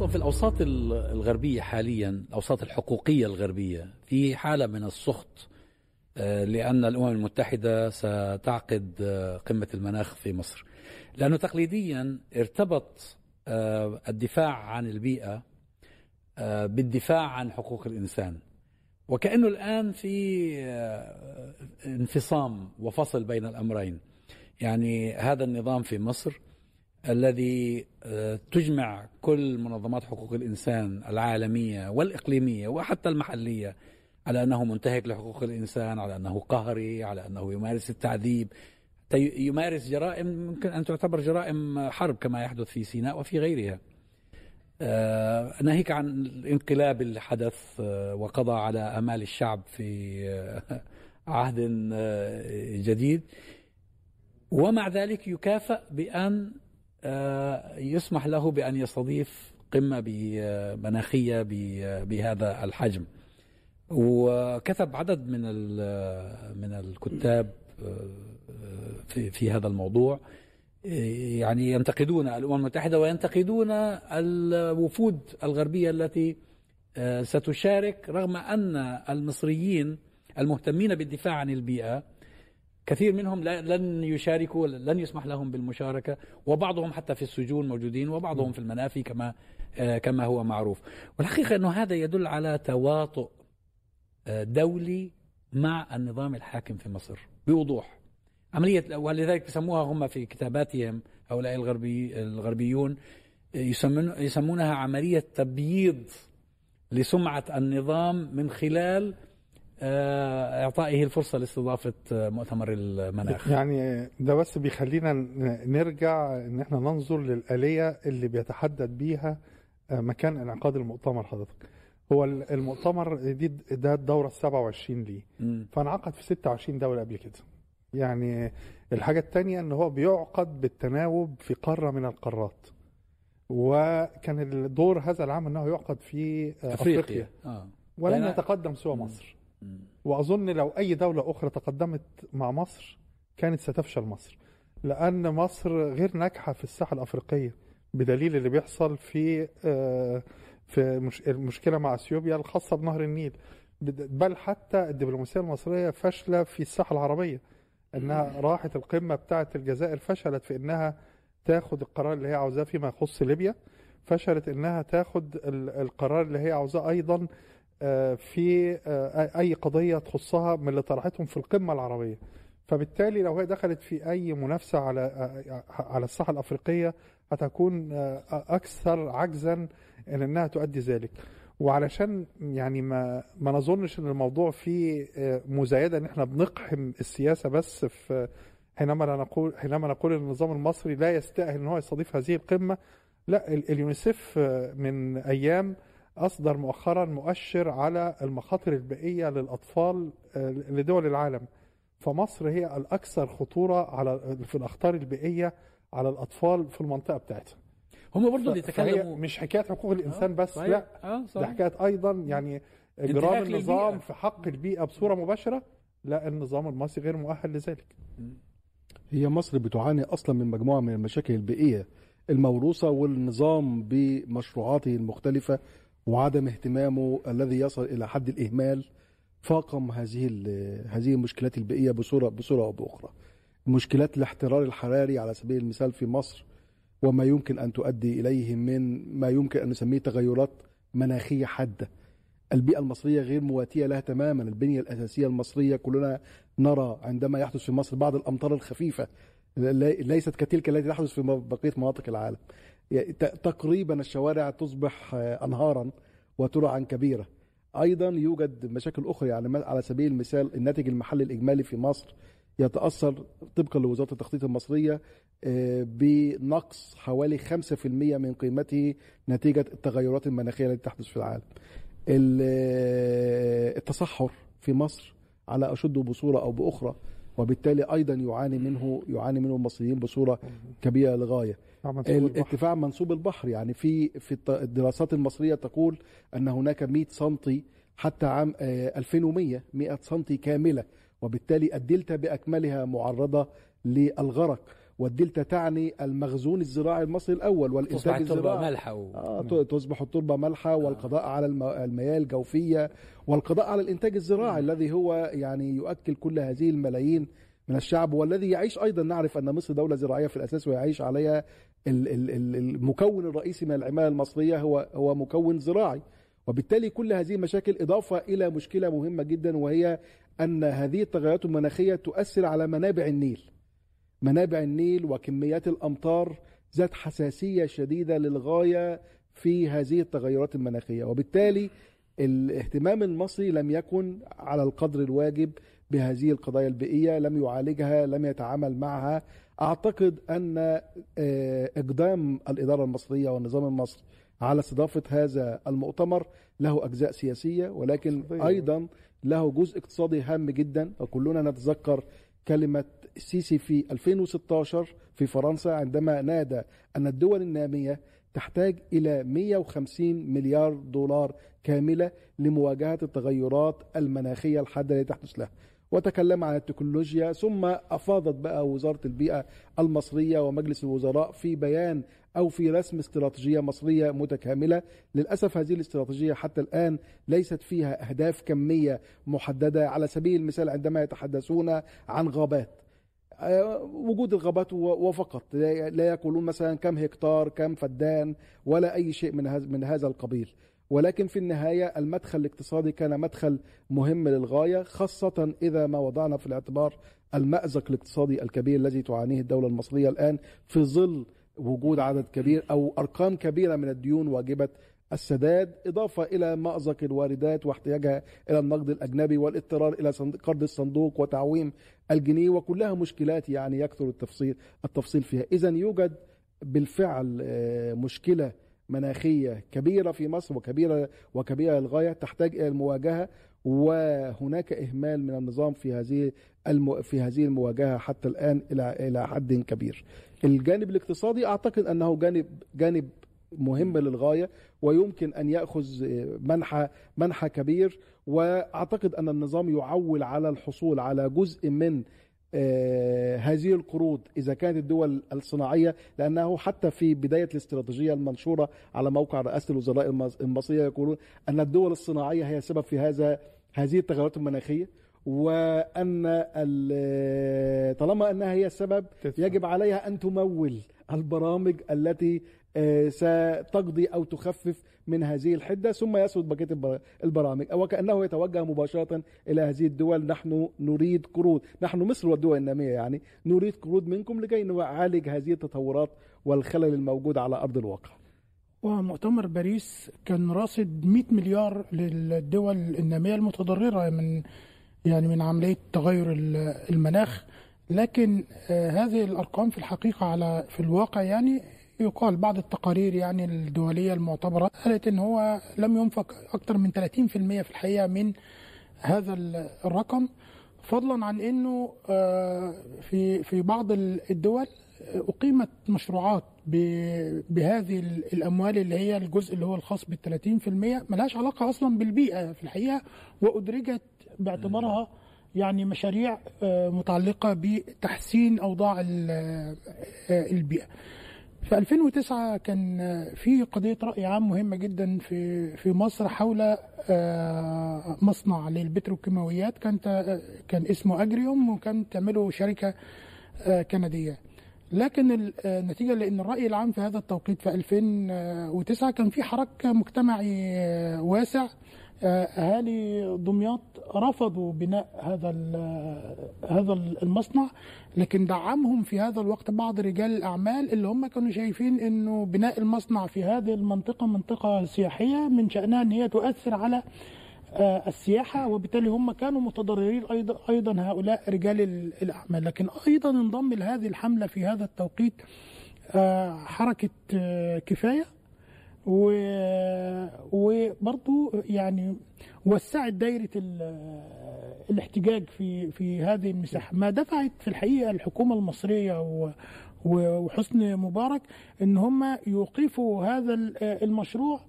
أصلا في الأوساط الغربية حاليا الأوساط الحقوقية الغربية في حالة من السخط آه، لأن الأمم المتحدة ستعقد آه، قمة المناخ في مصر. لأنه تقليديا ارتبط آه، الدفاع عن البيئة بالدفاع عن حقوق الإنسان. وكأنه الآن في انفصام وفصل بين الأمرين. يعني هذا النظام في مصر الذي آه، تجمع كل منظمات حقوق الإنسان العالمية والإقليمية وحتى المحلية على أنه منتهك لحقوق الإنسان، على أنه قهري، على أنه يمارس التعذيب، يمارس جرائم ممكن أن تعتبر جرائم حرب كما يحدث في سيناء وفي غيرها. آه، ناهيك عن الانقلاب اللي حدث آه، وقضى على آمال الشعب في عهد جديد ومع ذلك يكافأ بأن يسمح له بأن يستضيف قمة مناخية بهذا الحجم. وكتب عدد من من الكتاب آه، في في هذا الموضوع. يعني ينتقدون الأمم المتحدة وينتقدون الوفود الغربية التي آه، ستشارك رغم أن المصريين المهتمين بالدفاع عن البيئة كثير منهم لن يشاركوا لن يسمح لهم بالمشاركة وبعضهم حتى في السجون موجودين وبعضهم في المنافي كما آه، كما هو معروف. والحقيقة أنه هذا يدل على تواطؤ آه، دولي مع النظام الحاكم في مصر بوضوح. عملية ولذلك يسموها هم في كتاباتهم هؤلاء الغربي الغربيون يسمون يسمونها عملية تبييض لسمعة النظام من خلال إعطائه الفرصة لاستضافة آه، مؤتمر المناخ. يعني ده بس بيخلينا نرجع إن إحنا ننظر للآلية اللي بيتحدد بيها آه، مكان انعقاد المؤتمر حضرتك. هو المؤتمر دي ده الدورة ال 27 ليه. فانعقد في 26 دولة قبل كده. يعني الحاجة الثانية إن هو بيعقد بالتناوب في قارة من القارات. وكان الدور هذا العام انه يعقد في أفريقيا, أفريقيا. آه. ولن يتقدم سوى مصر. وأظن لو أي دولة أخرى تقدمت مع مصر كانت ستفشل مصر لأن مصر غير ناجحة في الساحة الأفريقية بدليل اللي بيحصل في آه، في المشكلة مع إثيوبيا الخاصة بنهر النيل. بل حتى الدبلوماسية المصرية فاشلة في الساحة العربية إنها راحت القمة بتاعه الجزائر فشلت في إنها تاخد القرار اللي هي عاوزاه فيما يخص ليبيا فشلت إنها تاخد القرار اللي هي عاوزاه أيضا في آه، اي قضية تخصها من اللي طرحتهم في القمة العربية. فبالتالي لو هي دخلت في أي منافسة على آه، على الساحة الأفريقية هتكون أكثر عجزا إن إنها تؤدي ذلك. وعلشان يعني ما ما نظنش إن الموضوع فيه مزايدة إن إحنا بنقحم السياسة بس في حينما نقول حينما نقول إن النظام المصري لا يستاهل إن هو يستضيف هذه القمة لا اليونيسيف من أيام أصدر مؤخرا مؤشر على المخاطر البيئية للأطفال آه، لدول العالم. فمصر هي الأكثر خطورة على في الأخطار البيئية على الأطفال في المنطقة بتاعتها. هم برضه بيتكلموا مش حكاية حقوق الإنسان آه بس صحيح. لا آه ده حكاية أيضا يعني إجرام النظام في حق البيئة بصورة مباشرة لا النظام المصري غير مؤهل لذلك. هي مصر بتعاني أصلا من مجموعة من المشاكل البيئية الموروثة والنظام بمشروعاته المختلفة وعدم اهتمامه الذي يصل إلى حد الإهمال فاقم هذه هذه المشكلات البيئية بصورة بصورة أو بأخرى. مشكلات الاحترار الحراري على سبيل المثال في مصر وما يمكن أن تؤدي إليه من ما يمكن أن نسميه تغيرات مناخية حادة. البيئة المصرية غير مواتية لها تماما، البنية الأساسية المصرية كلنا نرى عندما يحدث في مصر بعض الأمطار الخفيفة ليست كتلك التي تحدث في بقية مناطق العالم. تقريبا الشوارع تصبح آه، انهارا وترعا كبيرة أيضا يوجد مشاكل أخرى يعني على سبيل المثال الناتج المحلي الإجمالي في مصر يتأثر طبقا لوزارة التخطيط المصرية آه، بنقص حوالي 5% من قيمته نتيجة التغيرات المناخية التي تحدث في العالم. آه، التصحر في مصر على اشده بصورة أو بأخرى وبالتالي أيضا يعاني منه يعاني منه المصريين بصورة كبيرة للغاية. الارتفاع منسوب البحر يعني في في الدراسات المصرية تقول أن هناك 100 سم حتى عام 2100 100 سم كاملة وبالتالي الدلتا بأكملها معرضة للغرق والدلتا تعني المخزون الزراعي المصري الأول تصبح والانتاج التربة الزراعي. مالحه و... آه ت- تصبح التربة مالحه والقضاء على الم- المياه الجوفية والقضاء على الإنتاج الزراعي الذي هو يعني يؤكل كل هذه الملايين من الشعب والذي يعيش أيضا. نعرف أن مصر دولة زراعية في الأساس ويعيش عليها ال- ال- ال- المكون الرئيسي من العمالة المصرية هو هو مكون زراعي. وبالتالي كل هذه المشاكل إضافة إلى مشكلة مهمة جدا وهي أن هذه التغيرات المناخية تؤثر على منابع النيل. منابع النيل وكميات الأمطار ذات حساسية شديدة للغاية في هذه التغيرات المناخية وبالتالي الاهتمام المصري لم يكن على القدر الواجب بهذه القضايا البيئية لم يعالجها لم يتعامل معها أعتقد أن آه، إقدام الإدارة المصرية والنظام المصري على استضافة هذا المؤتمر له أجزاء سياسية ولكن. أيضا له جزء اقتصادي هام جدا وكلنا نتذكر كلمة السيسي في 2016 في فرنسا عندما نادى أن الدول النامية تحتاج إلى 150 مليار دولار كاملة لمواجهة التغيرات المناخية الحادة التي تحدث لها. وتكلم عن التكنولوجيا ثم أفاضت بقى وزارة البيئة المصرية ومجلس الوزراء في بيان أو في رسم استراتيجية مصرية متكاملة، للأسف هذه الاستراتيجية حتى الآن ليست فيها أهداف كمية محددة. على سبيل المثال عندما يتحدثون عن غابات آه، وجود الغابات وفقط. لا لا يقولون مثلا كم هكتار كم فدان ولا أي شيء من هذا من هذا القبيل. ولكن في النهاية المدخل الاقتصادي كان مدخل مهم للغاية خاصة إذا ما وضعنا في الاعتبار المأزق الاقتصادي الكبير الذي تعانيه الدولة المصرية الآن في ظل وجود عدد كبير أو أرقام كبيرة من الديون واجبة السداد إضافة إلى مأزق الواردات واحتياجها إلى النقد الأجنبي والاضطرار إلى قرض الصندوق وتعويم الجنيه وكلها مشكلات يعني يكثر التفصيل التفصيل فيها. إذا يوجد بالفعل آه، مشكلة مناخية كبيرة في مصر وكبيرة وكبيرة للغاية تحتاج إلى المواجهة وهناك إهمال من النظام في هذه. في هذه المواجهة حتى الآن إلى إلى حد كبير. الجانب الاقتصادي أعتقد أنه جانب جانب مهم للغاية ويمكن أن يأخذ منحى منحى كبير وأعتقد أن النظام يعول على الحصول على جزء من هذه القروض إذا كانت الدول الصناعية لأنه حتى في بداية الاستراتيجية المنشورة على موقع رئاسة الوزراء المص- المصرية يقولون أن الدول الصناعية هي السبب في هذا هذه التغيرات المناخية وأن ال- طالما أنها هي السبب. يجب عليها أن تمول البرامج التي آه، ستقضي أو تخفف من هذه الحدة ثم يسود البر- البرامج. وكأنه يتوجه مباشرة إلى هذه الدول نحن نريد قروض. نحن مصر والدول النامية يعني نريد قروض منكم لكي نعالج هذه التطورات والخلل الموجود على أرض الواقع. ومؤتمر باريس كان راصد 100 مليار للدول النامية المتضررة من يعني من عملية تغير ال- المناخ. لكن آه، هذه الأرقام في الحقيقة على في الواقع يعني يقال بعض التقارير يعني الدولية المعتبرة قالت إن هو لم ينفق أكثر من 30% في الحقيقة من هذا ال- الرقم فضلا عن إنه آه، في في بعض ال- الدول آه، أقيمت مشروعات بهذه ال- الأموال اللي هي الجزء اللي هو الخاص بال 30% ملهاش علاقة أصلا بالبيئة في الحقيقة وأدرجت باعتبارها يعني مشاريع آه، متعلقة بتحسين أوضاع ال- البيئة. في 2009 كان في قضية رأي عام مهمة جدا في في مصر حول آه، مصنع للبتروكيماويات. كان كان اسمه أجريوم وكان تعمله شركة آه، كندية. لكن ال- آه، النتيجة لأن الرأي العام في هذا التوقيت في 2009 كان في حراك مجتمعي آه، واسع. آه، أهالي دمياط رفضوا بناء هذا ال- هذا المصنع لكن دعمهم في هذا الوقت بعض رجال الأعمال اللي هم كانوا شايفين إنه بناء المصنع في هذه المنطقة منطقة سياحية من شأنها إن هي تؤثر على آه، السياحة وبالتالي هم كانوا متضررين أيضا أيضا هؤلاء رجال ال- الأعمال. لكن أيضا انضم لهذه الحملة في هذا التوقيت آه، حركة آه، كفاية. وبرضو يعني وسعت دايرة ال... الاحتجاج في في هذه المساحة. ما دفعت في الحقيقة الحكومة المصرية و... و- وحسني مبارك إن هم يوقفوا هذا ال- المشروع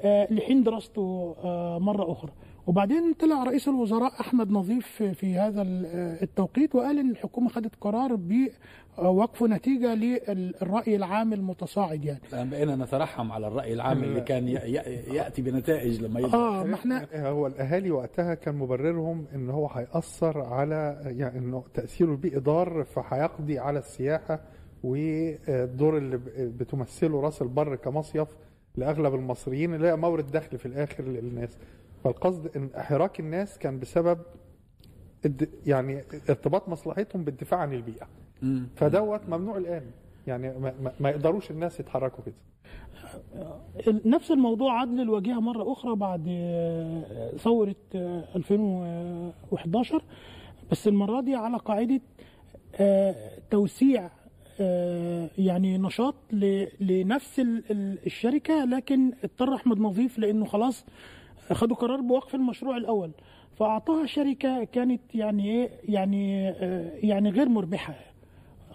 آه، لحين دراسته آه، مرة أخرى. وبعدين طلع رئيس الوزراء أحمد نظيف في- هذا ال- التوقيت وقال إن الحكومة خدت قرار بوقفه نتيجة للرأي العام المتصاعد يعني. الآن بقينا نترحم على الرأي العام اللي كان يأتي بنتائج لما يظهر آه ما إحنا هو الأهالي وقتها كان مبررهم إن هو هيأثر على يعني إنه تأثيره البيئي ضار فهيقضي على السياحة والدور اللي بتمثله رأس البر كمصيف لأغلب المصريين اللي هي مورد دخل في الآخر للناس. فالقصد إن حراك الناس كان بسبب الد- يعني ارتباط مصلحتهم بالدفاع عن البيئة. فدوت ممنوع الآن. يعني ما, يقدروش الناس يتحركوا كده. نفس الموضوع عاد للواجهه مرة أخرى بعد آه، ثورة آه، 2011 بس المرة دي على قاعدة آه، توسيع آه، يعني نشاط ل- لنفس ال- ال- الشركة لكن اضطر أحمد نظيف لأنه خلاص خدوا قرار بوقف المشروع الأول فأعطاها شركة كانت يعني إيه يعني آه، يعني غير مربحة.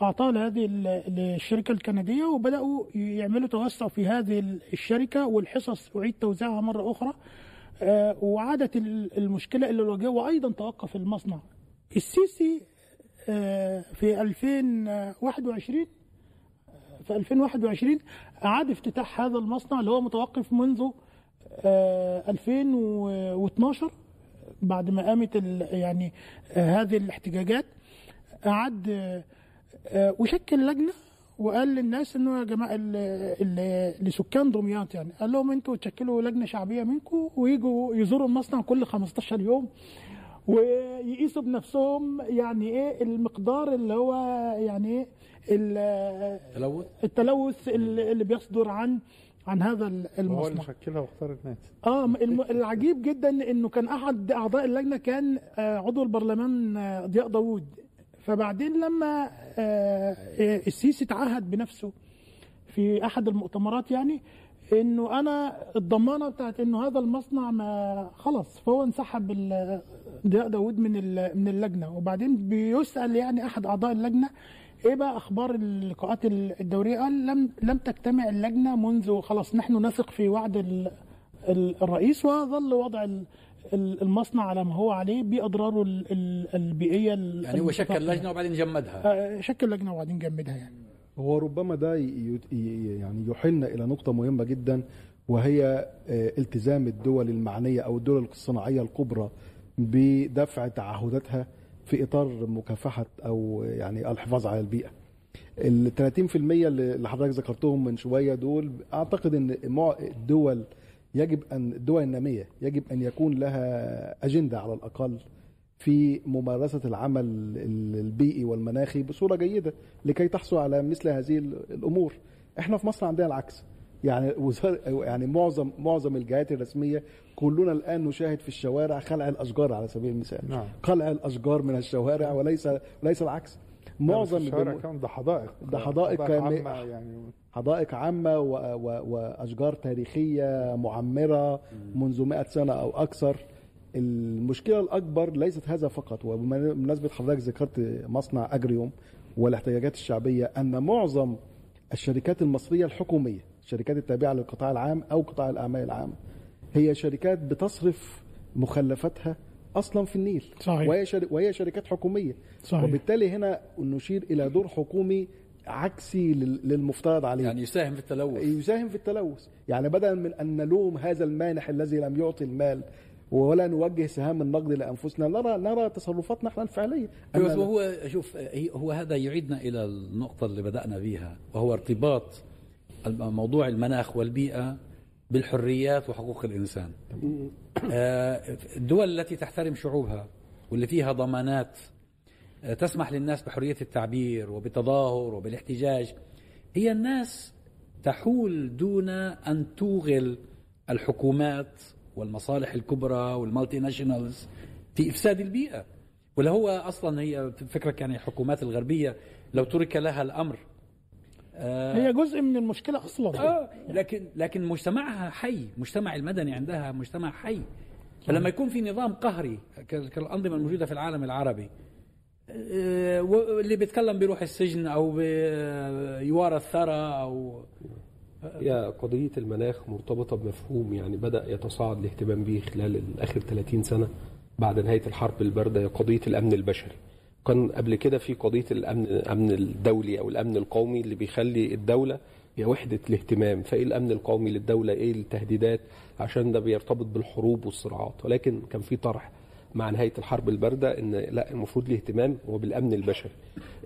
أعطاها لهذه ال- الشركة الكندية وبدأوا يعملوا توسع في هذه الشركة والحصص أعيد توزيعها مرة أخرى. آه، وعادت ال- المشكلة إلى الوجه وأيضا توقف المصنع. السيسي آه، في 2021 في 2021 أعاد افتتاح هذا المصنع اللي هو متوقف منذ 2012 بعد ما قامت يعني آه، هذه الاحتجاجات اعاد آه، آه، وشكل لجنة وقال للناس إنه يا جماعة لسكان دمياط يعني قال لهم أنتوا تشكلوا لجنة شعبية منكم ويجوا يزوروا المصنع كل 15 يوم ويقيسوا بنفسهم يعني إيه المقدار اللي هو يعني إيه ال- تلوث التلوث اللي اللي بيصدر عن عن هذا هو اللي المصنع. شكلها واختار الناس. آه الم- العجيب جدا إنه كان أحد أعضاء اللجنة كان آه، عضو البرلمان آه، ضياء داوود. فبعدين لما آه، السيسي تعهد بنفسه في أحد المؤتمرات يعني إنه أنا الضمانة بتاعت إنه هذا المصنع ما خلص فهو انسحب ضياء داوود من من اللجنة. وبعدين بيسأل يعني أحد أعضاء اللجنة إيه بقى أخبار اللقاءات الدوريه قال لم لم تجتمع اللجنة منذ خلاص نحن نثق في وعد ال- ال- الرئيس وظل وضع ال- ال- المصنع على ما هو عليه بأضراره ال- ال- البيئية ال- يعني هو شكل. لجنه وبعدين جمدها. آه، شكل لجنه وبعدين جمدها يعني. هو ربما ده يعني يحيلنا إلى نقطة مهمة جدا وهي آه، التزام الدول المعنية أو الدول الصناعية الكبرى بدفع تعهداتها في إطار مكافحة أو يعني الحفاظ على البيئة. ال 30% اللي حضرتك ذكرتهم من شوية دول أعتقد إن الدول يجب أن الدول النامية يجب أن يكون لها أجندة على الأقل في ممارسة العمل البيئي والمناخي بصورة جيدة لكي تحصل على مثل هذه الأمور. إحنا في مصر عندنا العكس. يعني وزار يعني معظم معظم الجهات الرسمية كلنا الآن نشاهد في الشوارع خلع الأشجار على سبيل المثال. نعم. خلع الأشجار من الشوارع وليس وليس العكس. معظم الشوارع كمان ده حدائق ده حدائق كان- عامة يعني حدائق عامة و... و... وأشجار تاريخية معمرة منذ مئة سنة أو أكثر المشكلة الأكبر ليست هذا فقط وبمناسبة حضرتك ذكرت مصنع أجريوم والاحتياجات الشعبية أن معظم الشركات المصرية الحكومية الشركات التابعة للقطاع العام أو قطاع الأعمال العام هي شركات بتصرف مخلفاتها أصلا في النيل. صحيح. وهي, شر... وهي شركات حكومية. صحيح. وبالتالي هنا نشير إلى دور حكومي عكسي لل- للمفترض عليه. يعني يساهم في التلوث. يساهم في التلوث. يعني بدلا من أن نلوم هذا المانح الذي لم يعطي المال ولا نوجه سهام النقد لأنفسنا نرى نرى تصرفاتنا إحنا أن- وهو شوف هي- هو هذا يعيدنا إلى النقطة اللي بدأنا بها وهو ارتباط موضوع المناخ والبيئة بالحريات وحقوق الإنسان. آه، الدول التي تحترم شعوبها واللي فيها ضمانات آه، تسمح للناس بحرية التعبير وبالتظاهر وبالاحتجاج هي الناس تحول دون أن توغل الحكومات والمصالح الكبرى والمالتي ناشونالز في إفساد البيئة ولا هو أصلا هي فكرك يعني الحكومات الغربية لو ترك لها الأمر آه، هي جزء من المشكلة أصلا. آه لكن لكن مجتمعها حي مجتمع المدني عندها مجتمع حي. فلما يكون في نظام قهري كالأنظمة الموجودة في العالم العربي آه، واللي بيتكلم بيروح السجن أو بي- يوارى الثرى أو هي قضية المناخ مرتبطة بمفهوم يعني بدأ يتصاعد الاهتمام به خلال آخر 30 سنة بعد نهاية الحرب الباردة هي قضية الأمن البشري. كان قبل كده في قضية الأمن الأمن الدولي أو الأمن القومي اللي بيخلي الدولة هي وحدة الاهتمام. فإيه الأمن القومي للدولة؟ إيه التهديدات؟ عشان ده بيرتبط بالحروب والصراعات. ولكن كان في طرح مع نهاية الحرب الباردة إن لا المفروض الاهتمام هو بالأمن البشري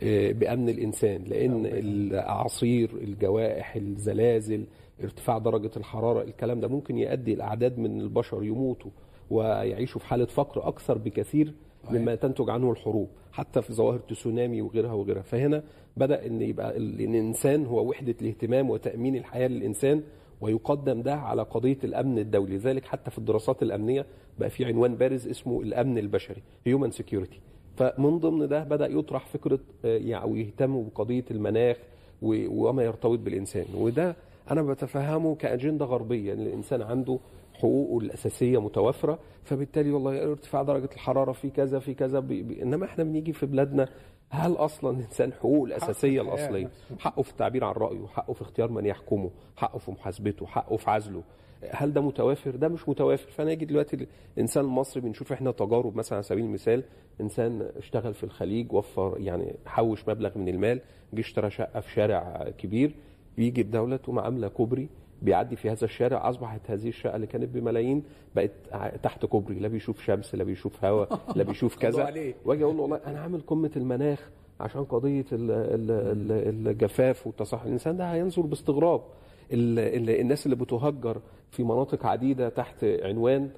آه، بأمن الإنسان. لأن الأعاصير الجوائح الزلازل ارتفاع درجة الحرارة الكلام ده ممكن يؤدي الأعداد من البشر يموتوا ويعيشوا في حالة فقر أكثر بكثير مما تنتج عنه الحروب حتى في ظواهر تسونامي وغيرها وغيرها. فهنا بدأ أن يبقى ال- الإنسان هو وحدة الاهتمام وتأمين الحياة للإنسان ويقدم ده على قضية الأمن الدولي. لذلك حتى في الدراسات الأمنية بقى في عنوان بارز اسمه الأمن البشري Human Security. فمن ضمن ده بدأ يطرح فكرة آه، يعني يهتموا بقضية المناخ وما يرتبط بالإنسان. وده أنا بتفهمه كأجندة غربية إن الإنسان عنده حقوقه الأساسية متوفرة فبالتالي والله ارتفاع درجة الحرارة في كذا في كذا بي بي إنما إحنا بنيجي في بلادنا هل أصلا الإنسان حقوقه الأساسية الحياة الأصلية؟ حقه في التعبير عن رأيه حقه في اختيار من يحكمه حقه في محاسبته حقه في عزله. هل ده متوافر؟ ده مش متوافر. فأنا أجي دلوقتي الإنسان المصري بنشوف إحنا تجارب مثلا على سبيل المثال إنسان اشتغل في الخليج وفر يعني حوش مبلغ من المال جه اشترى شقة في شارع كبير يجي الدولة تقوم عامله كوبري بيعدي في هذا الشارع أصبحت هذه الشقة اللي كانت بملايين بقت تحت كوبري لا بيشوف شمس لا بيشوف هواء لا بيشوف كذا. وأجي أقول له والله أنا عامل قمة المناخ عشان قضية ال- ال- ال- الجفاف والتصحر الإنسان ده هينظر باستغراب. ال- ال- الناس اللي بتهجر في مناطق عديدة تحت عنوان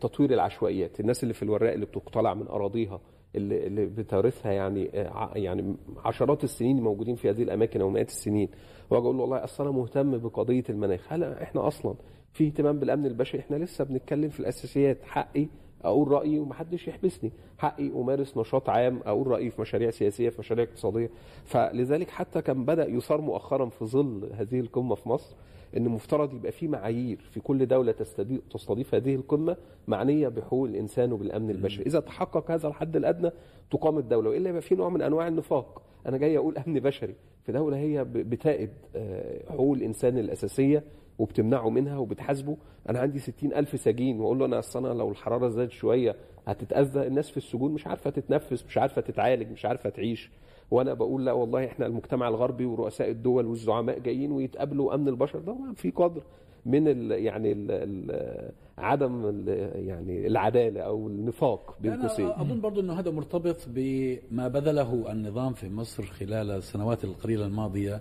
تطوير العشوائيات الناس اللي في الوراق اللي بتقتلع من أراضيها. اللي اللي بتورثها يعني آه، يعني عشرات السنين موجودين في هذه الأماكن أو مئات السنين. وأجي أقول له والله أصل أنا مهتم بقضية المناخ. هل إحنا أصلا في اهتمام بالأمن البشري. إحنا لسه بنتكلم في الأساسيات حقي أقول رأيي ومحدش يحبسني. حقي أمارس نشاط عام أقول رأيي في مشاريع سياسية في مشاريع اقتصادية. فلذلك حتى كان بدأ يثار مؤخرا في ظل هذه القمة في مصر إن مفترض يبقى في معايير في كل دولة تستضيف, تستضيف هذه القمة معنية بحقوق الإنسان وبالأمن البشري. إذا تحقق هذا الحد الأدنى تقام الدولة. وإلا يبقى في نوع من أنواع النفاق. أنا جاي أقول أمن بشري. في دولة هي بتائد آه، حقوق الإنسان الأساسية وبتمنعه منها وبتحاسبه. أنا عندي ستين ألف سجين وأقول له أنا أصل أنا لو الحرارة زادت شوية هتتأذى الناس في السجون مش عارفة تتنفس مش عارفة تتعالج مش عارفة تعيش. وأنا بقول لا والله إحنا المجتمع الغربي ورؤساء الدول والزعماء جايين ويتقابلوا أمن البشر ده في قدر من ال يعني ال عدم ال يعني العدالة أو النفاق بين قوسين. أنا أظن برضو أنه هذا مرتبط بما بذله النظام في مصر خلال السنوات القليلة الماضية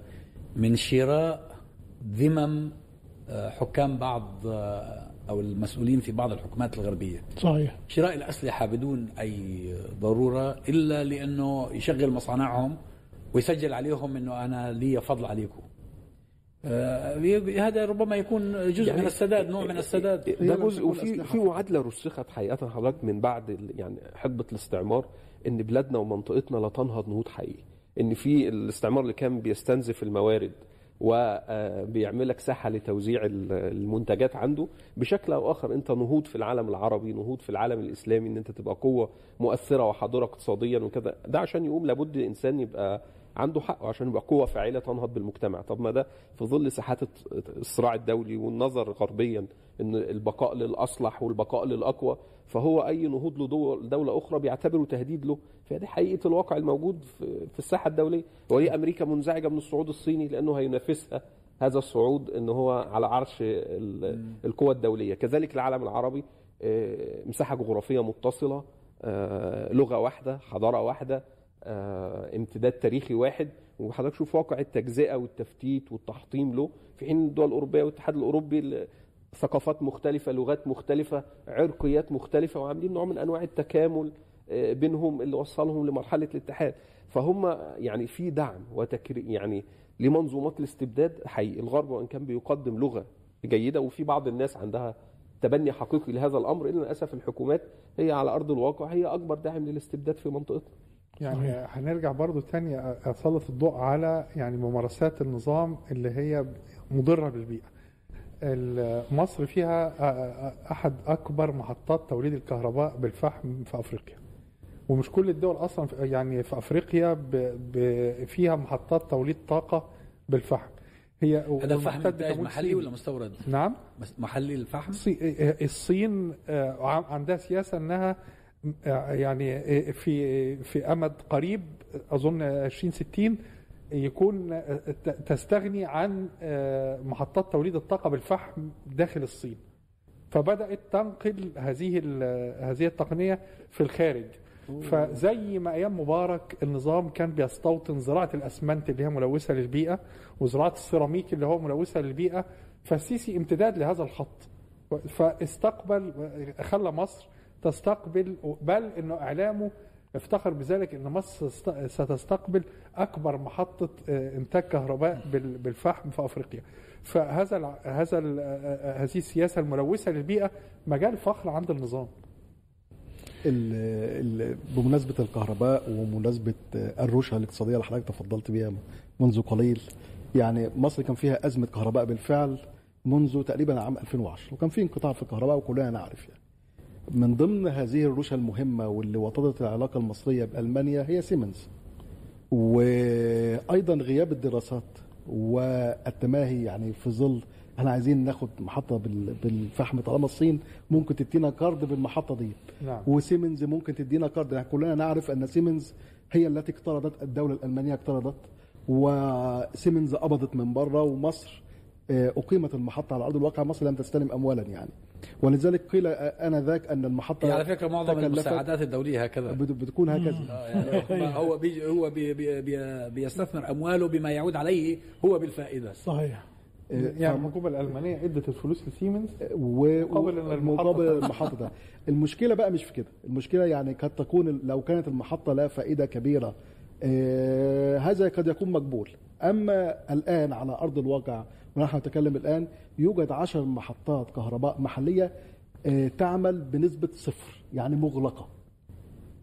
من شراء ذمم حكام بعض آه، أو المسؤولين في بعض الحكومات الغربية. صحيح. شراء الأسلحة بدون أي ضرورة إلا لأنه يشغل مصانعهم ويسجل عليهم أنه أنا لي فضل عليكم. آه، هذا ربما يكون جزء يعني من السداد نوع من السداد. ده جزء وفي في معادلة رسخت حقيقة حضرتك من بعد يعني حقبة الاستعمار إن بلادنا ومنطقتنا لا تنهض نهوض حقيقي. إن في الاستعمار اللي كان بيستنزف الموارد وبيعمل لك ساحة لتوزيع ال- المنتجات عنده. بشكل أو آخر أنت نهوض في العالم العربي نهوض في العالم الإسلامي إن أنت تبقى قوة مؤثرة وحاضرة اقتصاديا وكذا. ده عشان يقوم لابد الانسان يبقى عنده حق عشان يبقى قوة فاعلة تنهض بالمجتمع. طب ما ده في ظل ساحات الصراع الدولي والنظر غربيا إن البقاء للأصلح والبقاء للأقوى فهو أي نهوض لدول- دولة أخرى بيعتبره تهديد له. فدي حقيقة الواقع الموجود في الساحة الدولية. وليه أمريكا منزعجة من الصعود الصيني لأنه هينافسها هذا الصعود إن هو على عرش ال- القوى الدولية. كذلك العالم العربي آه، مساحة جغرافية متصلة آه، لغة واحدة حضارة واحدة آه، امتداد تاريخي واحد. وحضرتك شوف واقع التجزئة والتفتيت والتحطيم له. في حين الدول الأوروبية والاتحاد الأوروبي ال- ثقافات مختلفة لغات مختلفة عرقيات مختلفة وعاملين نوع من أنواع التكامل آه، بينهم اللي وصلهم لمرحلة الاتحاد. فهم يعني في دعم وتكريم يعني لمنظومات الاستبداد حقيقي. الغرب وإن كان بيقدم لغة جيدة وفي بعض الناس عندها تبني حقيقي لهذا الأمر إلا للأسف الحكومات هي على أرض الواقع هي أكبر داعم للاستبداد في منطقتنا. يعني هنرجع برضو تاني أسلط الضوء على يعني ممارسات النظام اللي هي مضرة بالبيئة. ال- مصر فيها أحد أكبر محطات توليد الكهرباء بالفحم في أفريقيا ومش كل الدول أصلا في- يعني في أفريقيا ب- ب- فيها محطات توليد طاقة بالفحم هي هذا الفحم انتاج محلي. ولا مستورد؟ نعم بس محلي الفحم؟ الصي- الصين آه، عن- عندها سياسة إنها آه، يعني آه، في في أمد قريب أظن 2060 يكون تستغني عن آه، محطات توليد الطاقة بالفحم داخل الصين. فبدأت تنقل هذه هذه التقنية في الخارج. فزي ما أيام مبارك النظام كان بيستوطن زراعة الأسمنت اللي هي ملوثة للبيئة وزراعة السيراميك اللي هو ملوثة للبيئة فالسيسي امتداد لهذا الخط. فاستقبل خلى مصر تستقبل بل إنه إعلامه افتخر بذلك إن مصر ستستقبل أكبر محطة آه، إنتاج كهرباء بال- بالفحم في أفريقيا. فهذا هذا ال- آه، هذه السياسة الملوثة للبيئة مجال فخر عند النظام. ال- ال- بمناسبة الكهرباء ومناسبة الرشوة الاقتصادية اللي حضرتك تفضلت بيها منذ قليل يعني مصر كان فيها أزمة كهرباء بالفعل منذ تقريبا عام 2010 وكان في انقطاع في الكهرباء وكلنا نعرف يعني. من ضمن هذه الرشوة المهمة واللي وطدت العلاقة المصرية بألمانيا هي سيمنز. وأيضا غياب الدراسات والتماهي يعني في ظل إحنا عايزين ناخد محطة بال- بالفحم طالما الصين ممكن تدينا قرض بالمحطة دي. نعم. وسيمنز ممكن تدينا قرض. يعني كلنا نعرف إن سيمنز هي التي اقترضت الدولة الألمانية اقترضت وسيمنز قبضت من بره ومصر أقيمت المحطة على أرض الواقع مصر لم تستلم اموالا يعني. ولذلك قيل آه، آنذاك أن المحطة هي على فكرة معظم المساعدات الدولية هكذا. بت- بتكون هكذا. آه، يعني هو بيجي هو بي بي بي بيستثمر أمواله بما يعود عليه هو بالفائدة. صحيح. آه، يعني الحكومة الالمانيه ادت الفلوس لسيمنز مقابل تنجح. المحطة ده. المشكلة بقى مش في كده. المشكلة يعني قد تكون لو كانت المحطة لها فائدة كبيرة آه هذا قد يكون مقبول. أما الآن على أرض الواقع ونحن نتكلم الآن. يوجد عشر محطات كهرباء محلية آه تعمل بنسبة صفر يعني مغلقة.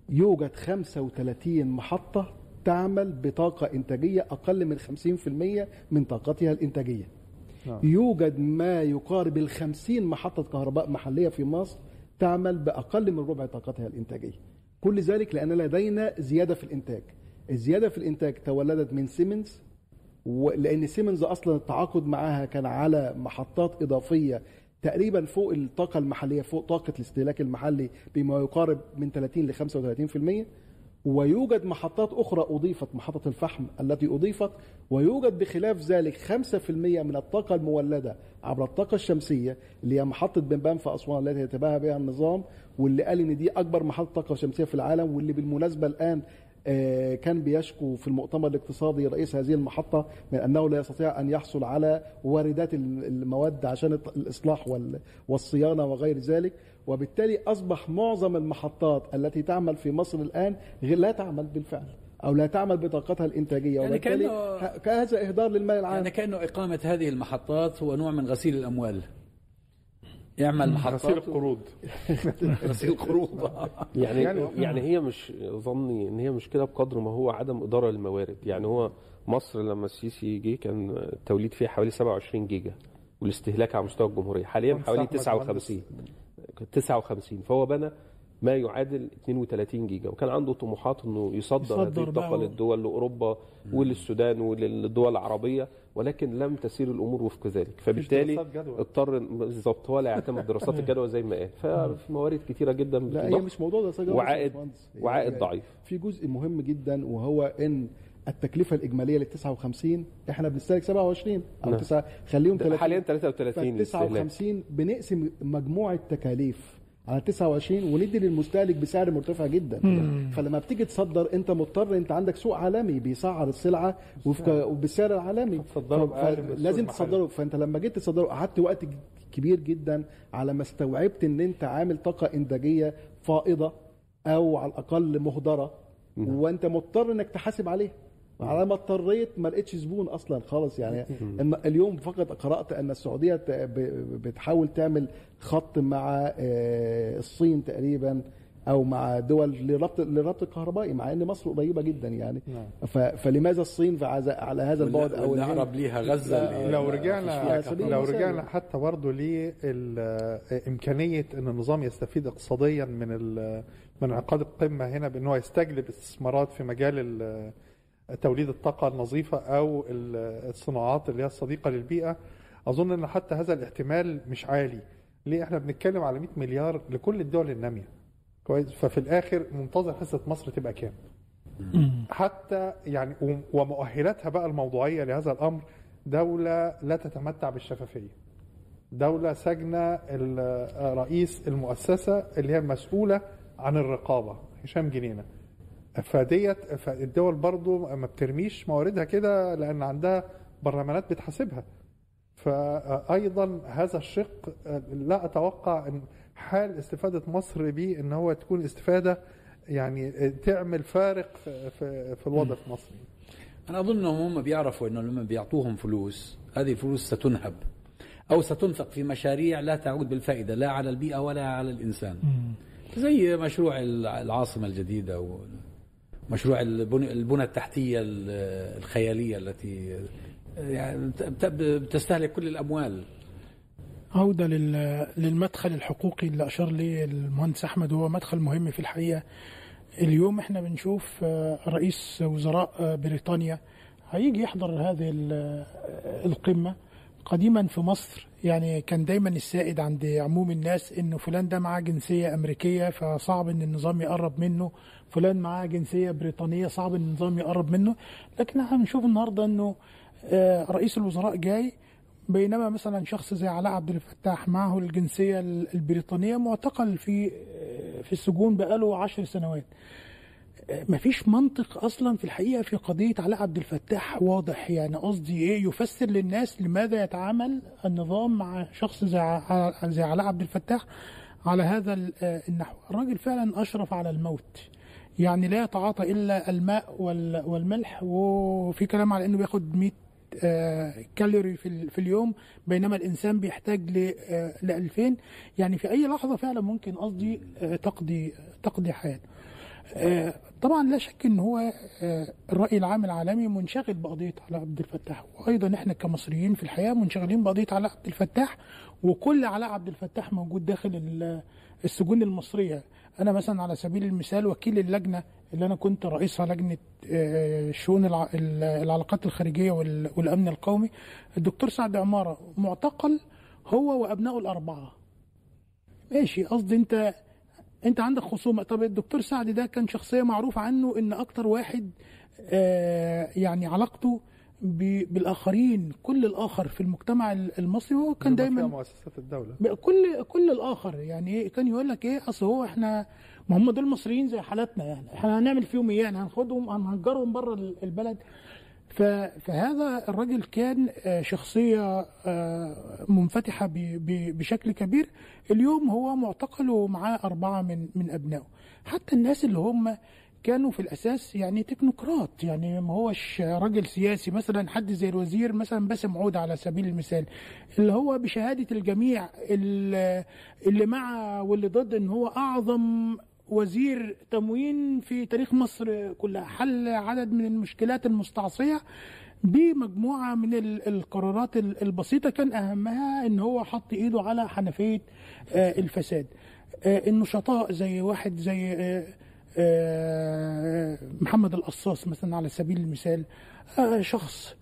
يوجد 35 محطة تعمل بطاقة إنتاجية أقل من 50% من طاقتها الإنتاجية. نعم. يوجد ما يقارب الخمسين محطة كهرباء محلية في مصر تعمل بأقل من ربع طاقتها الإنتاجية. كل ذلك لأن لدينا زيادة في الإنتاج. الزيادة في الإنتاج تولدت من سيمنز ولأن سيمنز أصلا التعاقد معها كان على محطات إضافية تقريبا فوق الطاقة المحلية فوق طاقة الاستهلاك المحلي بما يقارب من 30 ل 35% ويوجد محطات أخرى أضيفت محطة الفحم التي أضيفت ويوجد بخلاف ذلك 5% من الطاقة المولدة عبر الطاقة الشمسية اللي هي محطة بنبان في أسوان التي يتباهى بها النظام واللي قال إن دي أكبر محطة طاقة شمسية في العالم واللي بالمناسبة الآن آه، كان بيشكو في المؤتمر الاقتصادي رئيس هذه المحطة من أنه لا يستطيع أن يحصل على واردات المواد عشان الإصلاح وال- والصيانة وغير ذلك. وبالتالي أصبح معظم المحطات التي تعمل في مصر غير لا تعمل بالفعل أو لا تعمل بطاقتها الإنتاجية. يعني وبالتالي كأنه- ه- كهذا إهدار للمال العام. يعني كأنه إقامة هذه المحطات هو نوع من غسيل الأموال. يعمل محطات غسيل القروض غسيل القروض يعني يعني- يعني, هي مش ظني إن هي مش كده بقدر ما هو عدم إدارة للموارد. يعني هو مصر لما السيسي جه كان التوليد فيها حوالي 27 جيجا والاستهلاك على مستوى الجمهورية. حاليا حوالي صاحب 59 59 فهو بنى ما يعادل 32 جيجا وكان عنده طموحات إنه يصدر, يصدر هذه الطاقه للدول لأوروبا وللسودان وللدول العربية ولكن لم تسير الأمور وفق ذلك فبالتالي دراسات. اضطر بالظبط ولا يعتمد دراسات الجدوى زي ما قال ففي موارد كثيره جدا لا هي. مش موضوع ده سجارة وعائد- يا باشمهندس. هي- وعائد ضعيف. في جزء مهم جدا وهو إن التكلفة الإجمالية لل 59 إحنا بنستهلك 27 أو نعم. 9 خليهم 30 حاليا 33 فال الاستهلاك 59 بنقسم مجموع التكاليف على 29 وندي للمستهلك بسعر مرتفع جدا. فلما بتيجي تصدر انت مضطر انت عندك سوق عالمي بيسعر السلعة وبالسعر العالمي. لازم. تصدره. فانت لما جيت تصدره قعدت وقت كبير جدا على ما استوعبت إن انت عامل طاقة إنتاجية فائضة أو على الأقل مهدرة. وانت مضطر إنك تحاسب عليها. على ما اضطريت ما لقيتش زبون أصلا خالص يعني إن اليوم فقط قرأت أن السعودية بتحاول تعمل خط مع آه، الصين تقريبا أو مع دول لربط للربط الكهربائي مع إن مصر قريبة جدا يعني ف- فلماذا الصين على هذا البعد أو؟ اقرب ليها غزة لو رجعنا لو. رجعنا حتى برضه لإمكانية أن النظام يستفيد اقتصاديا من ال- من انعقاد القمة هنا بأن هو يستجلب استثمارات في مجال ال- توليد الطاقة النظيفة أو ال- الصناعات اللي هي الصديقة للبيئة. أظن إن حتى هذا الاحتمال مش عالي ليه؟ إحنا بنتكلم على 100 مليار لكل الدول النامية. كويس؟ ففي الآخر منتظر حصة مصر تبقى كام؟ حتى يعني ومؤهلاتها بقى الموضوعية لهذا الأمر دولة لا تتمتع بالشفافية. دولة سجنه رئيس المؤسسة اللي هي المسؤولة عن الرقابة هشام جنينة. فديت فالدول برضو ما بترميش مواردها كده لأن عندها برلمانات بتحاسبها. فايضا هذا الشق لا أتوقع إن حال استفادة مصر بيه إن هو تكون استفادة يعني تعمل فارق في في الوضع في مصر. أنا أظن إنهم هم بيعرفوا إنه لما بيعطوهم فلوس هذه الفلوس ستنهب أو ستنفق في مشاريع لا تعود بالفائدة لا على البيئة ولا على الإنسان. زي مشروع العاصمة الجديدة ومشروع البنى البنى التحتية الخيالية التي يعني بت- بتستهلك كل الأموال. عودة لل- للمدخل الحقوقي اللي أشار ليه المهندس أحمد هو مدخل مهم في الحقيقة. اليوم إحنا بنشوف آه، رئيس وزراء آه، بريطانيا هيجي يحضر هذه آه، القمة قديما في مصر. يعني كان دايما السائد عند عموم الناس إنه فلان ده معاه جنسية أمريكية فصعب إن النظام يقرب منه. فلان معاه جنسية بريطانية صعب إن النظام يقرب منه. لكن إحنا بنشوف النهاردة إنه آه، رئيس الوزراء جاي بينما مثلا شخص زي علاء عبد الفتاح معه الجنسية البريطانية معتقل في في السجون بقاله عشر سنوات. مفيش منطق أصلا في الحقيقة في قضية علاء عبد الفتاح واضح. يعني قصدي إيه؟ يفسر للناس لماذا يتعامل النظام مع شخص زي زي علاء عبد الفتاح على هذا آه، النحو. الراجل فعلا أشرف على الموت. يعني لا يتعاطى إلا الماء وال- والملح وفي كلام على إنه بياخد 100 آه، كالوري في ال- في اليوم بينما الإنسان بيحتاج ل آه، ل 2000 يعني في أي لحظة فعلا ممكن قصدي آه، تقضي تقضي حياته آه، طبعا لا شك إن هو آه، الرأي العام العالمي منشغل بقضية علاء عبد الفتاح وأيضا إحنا كمصريين في الحياة منشغلين بقضية علاء عبد الفتاح وكل علاء عبد الفتاح موجود داخل ال- السجون المصرية. أنا مثلا على سبيل المثال وكيل اللجنة اللي أنا كنت رئيسها لجنة آه، شؤون الع- ال- العلاقات الخارجية وال- والأمن القومي الدكتور سعد عمارة معتقل هو وأبنائه الأربعة. ماشي قصدي أنت انت عندك خصومة. طب الدكتور سعد ده كان شخصية معروف عنه إن أكتر واحد آه يعني علاقته بالآخرين كل الآخر في المجتمع المصري هو كان دايما مؤسسات الدولة. كل كل الآخر. يعني إيه، كان يقول لك إيه؟ أصل هو إحنا ما هم دول مصريين زي حالاتنا يعني. إحنا هنعمل فيهم إيه يعني؟ هناخدهم هنهجرهم بره البلد. فهذا الراجل كان آه، شخصية آه، منفتحة بشكل كبير. اليوم هو معتقل ومعاه أربعة من من أبنائه. حتى الناس اللي هم كانوا في الأساس يعني تكنوقراط. يعني ما هوش راجل سياسي مثلا حد زي الوزير مثلا باسم عودة على سبيل المثال اللي هو بشهادة الجميع اللي مع واللي ضد إن هو أعظم وزير تموين في تاريخ مصر كلها. حل عدد من المشكلات المستعصية بمجموعة من ال- القرارات ال- البسيطة. كان أهمها إن هو حط إيده على حنفية آه، الفساد. آه، النشطاء زي واحد زي آه، آه، محمد القصاص مثلا على سبيل المثال. آه، شخص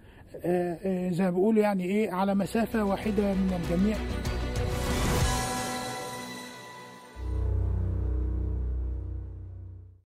آه، آه، زي ما بيقولوا يعني إيه على مسافة واحدة من الجميع.